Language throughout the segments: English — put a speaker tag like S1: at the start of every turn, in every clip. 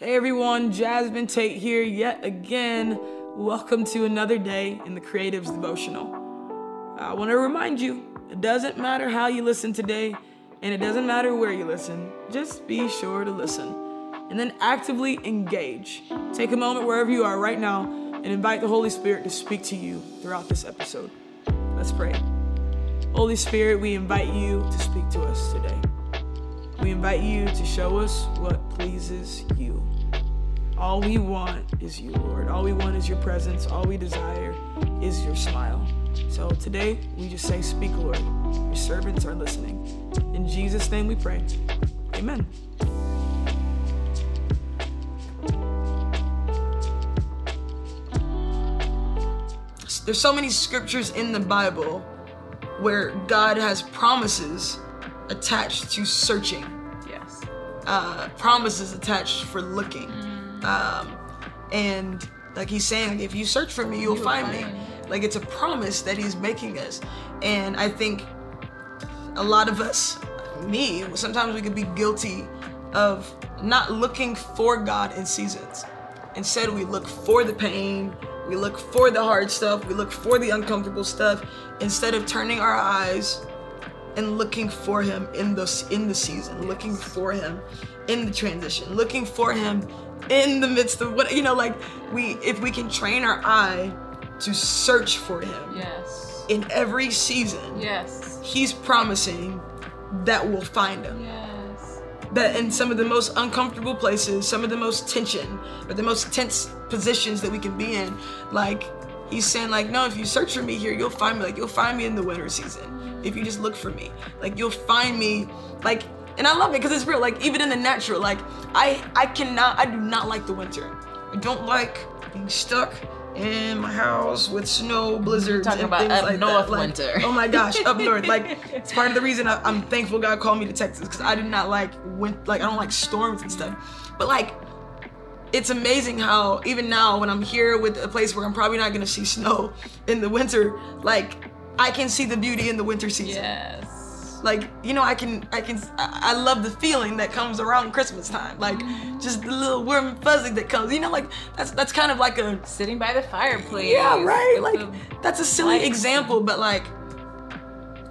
S1: Hey everyone, Jasmine Tate here yet again. Welcome to another day in the Creatives Devotional. I want to remind you it doesn't matter how you listen today, and it doesn't matter where you listen, just be sure to listen. And then actively engage. Take a moment wherever you are right now and invite the Holy Spirit to speak to you throughout this episode. Let's pray. Holy Spirit, we invite you to speak to us today. We invite you to show us what pleases you. All we want is you, Lord. All we want is your presence. All we desire is your smile. So today, we just say, Speak, Lord. Your servants are listening. In Jesus' name we pray. Amen. There's so many scriptures in the Bible where God has promises attached to searching.
S2: Yes.
S1: Uh, promises attached for looking. Um, and like he's saying, like, if you search for me, you'll,
S2: You'll
S1: find,
S2: find
S1: me.
S2: me.
S1: Like it's a promise that he's making us. And I think a lot of us, me, sometimes we could be guilty of not looking for God in seasons. Instead, we look for the pain, we look for the hard stuff, we look for the uncomfortable stuff, instead of turning our eyes and looking for him in the in the season, looking for him in the transition, looking for him in the midst of what you know, like we if we can train our eye to search for him
S2: Yes.
S1: in every season,
S2: Yes.
S1: he's promising that we'll find him
S2: Yes.
S1: that in some of the most uncomfortable places, some of the most tension, or the most tense positions that we can be in, like he's saying, like, no, if you search for me here, you'll find me. Like you'll find me in the winter season. If you just look for me, like you'll find me. Like, and I love it because it's real. Like even in the natural, like I I cannot, I do not like the winter. I don't like being stuck in my house with snow, blizzards,
S2: Talking
S1: and
S2: about
S1: things
S2: up
S1: like
S2: north
S1: that. Like,
S2: winter.
S1: Oh my gosh, up north. Like it's part of the reason I, I'm thankful God called me to Texas because I did not like wind, like I don't like storms and stuff. But like, it's amazing how even now when I'm here with a place where I'm probably not gonna see snow in the winter, like I can see the beauty in the winter season.
S2: Yes.
S1: Like you know, I can, I can, I love the feeling that comes around Christmas time. Like mm. just the little warm and fuzzy that comes. You know, like that's that's kind of like a
S2: Sitting by the fireplace.
S1: yeah, right. Like that's a silly
S2: lights.
S1: example, but like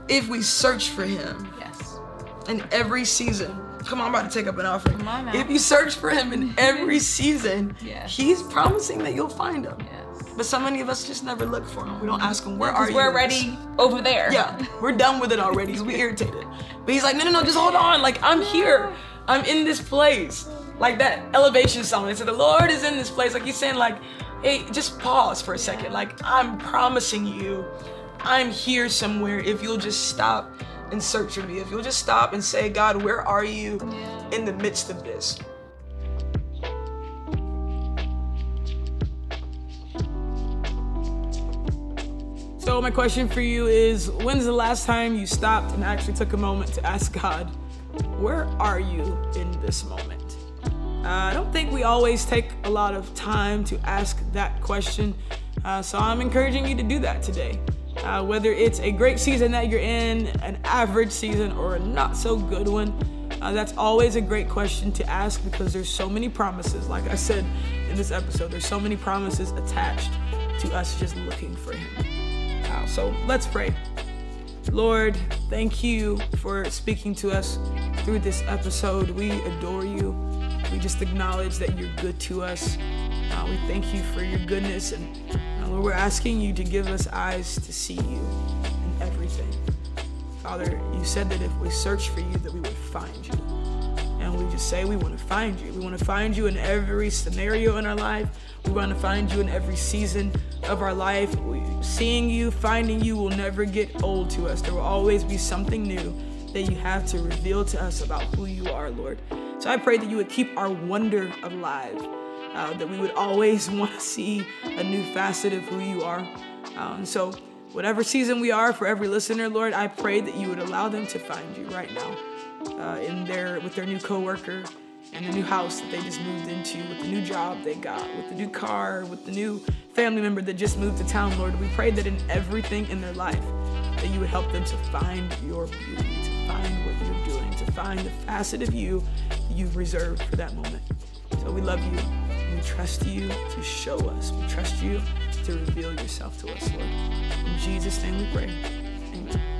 S1: if we search for him
S2: yes.
S1: in every season, come on, I'm about to take up an offering.
S2: Come on.
S1: If you search for him in every season,
S2: Yes.
S1: he's promising that you'll find him.
S2: Yes.
S1: But so many of us just never look for him. We don't ask him, where are
S2: Because
S1: you?
S2: we're
S1: in this?"
S2: already over there.
S1: Yeah, we're done with it already because we irritated. But he's like, no, no, no, just hold on. Like, I'm here. I'm in this place. Like that elevation song. They said, the Lord is in this place. Like he's saying, like, hey, just pause for a second. Like, I'm promising you, I'm here somewhere if you'll just stop and search for me. If you'll just stop and say, God, where are you in the midst of this? So my question for you is when's the last time you stopped and actually took a moment to ask God, where are you in this moment? Uh, I don't think we always take a lot of time to ask that question. Uh, so I'm encouraging you to do that today. Uh, whether it's a great season that you're in, an average season, or a not so good one, uh, that's always a great question to ask because there's so many promises. Like I said in this episode, there's so many promises attached to us just looking for Him. Uh, so let's pray. Lord, thank you for speaking to us through this episode. We adore you. We just acknowledge that you're good to us. Uh, we thank you for your goodness. And uh, Lord, we're asking you to give us eyes to see you in everything. Father, you said that if we search for you, that we would find you. And we just say we want to find you. We want to find you in every scenario in our life. We want to find you in every season of our life. We, seeing you, finding you will never get old to us. There will always be something new that you have to reveal to us about who you are, Lord. So I pray that you would keep our wonder alive, uh, that we would always want to see a new facet of who you are. Uh, and so, whatever season we are for every listener, Lord, I pray that you would allow them to find you right now uh, in their with their new coworker and the new house that they just moved into, with the new job they got, with the new car, with the new family member that just moved to town, Lord. We pray that in everything in their life, that you would help them to find your beauty, to find what you're doing, to find the facet of you that you've reserved for that moment. So we love you we trust you to show us. We trust you to reveal yourself to us, Lord. In Jesus' name we pray.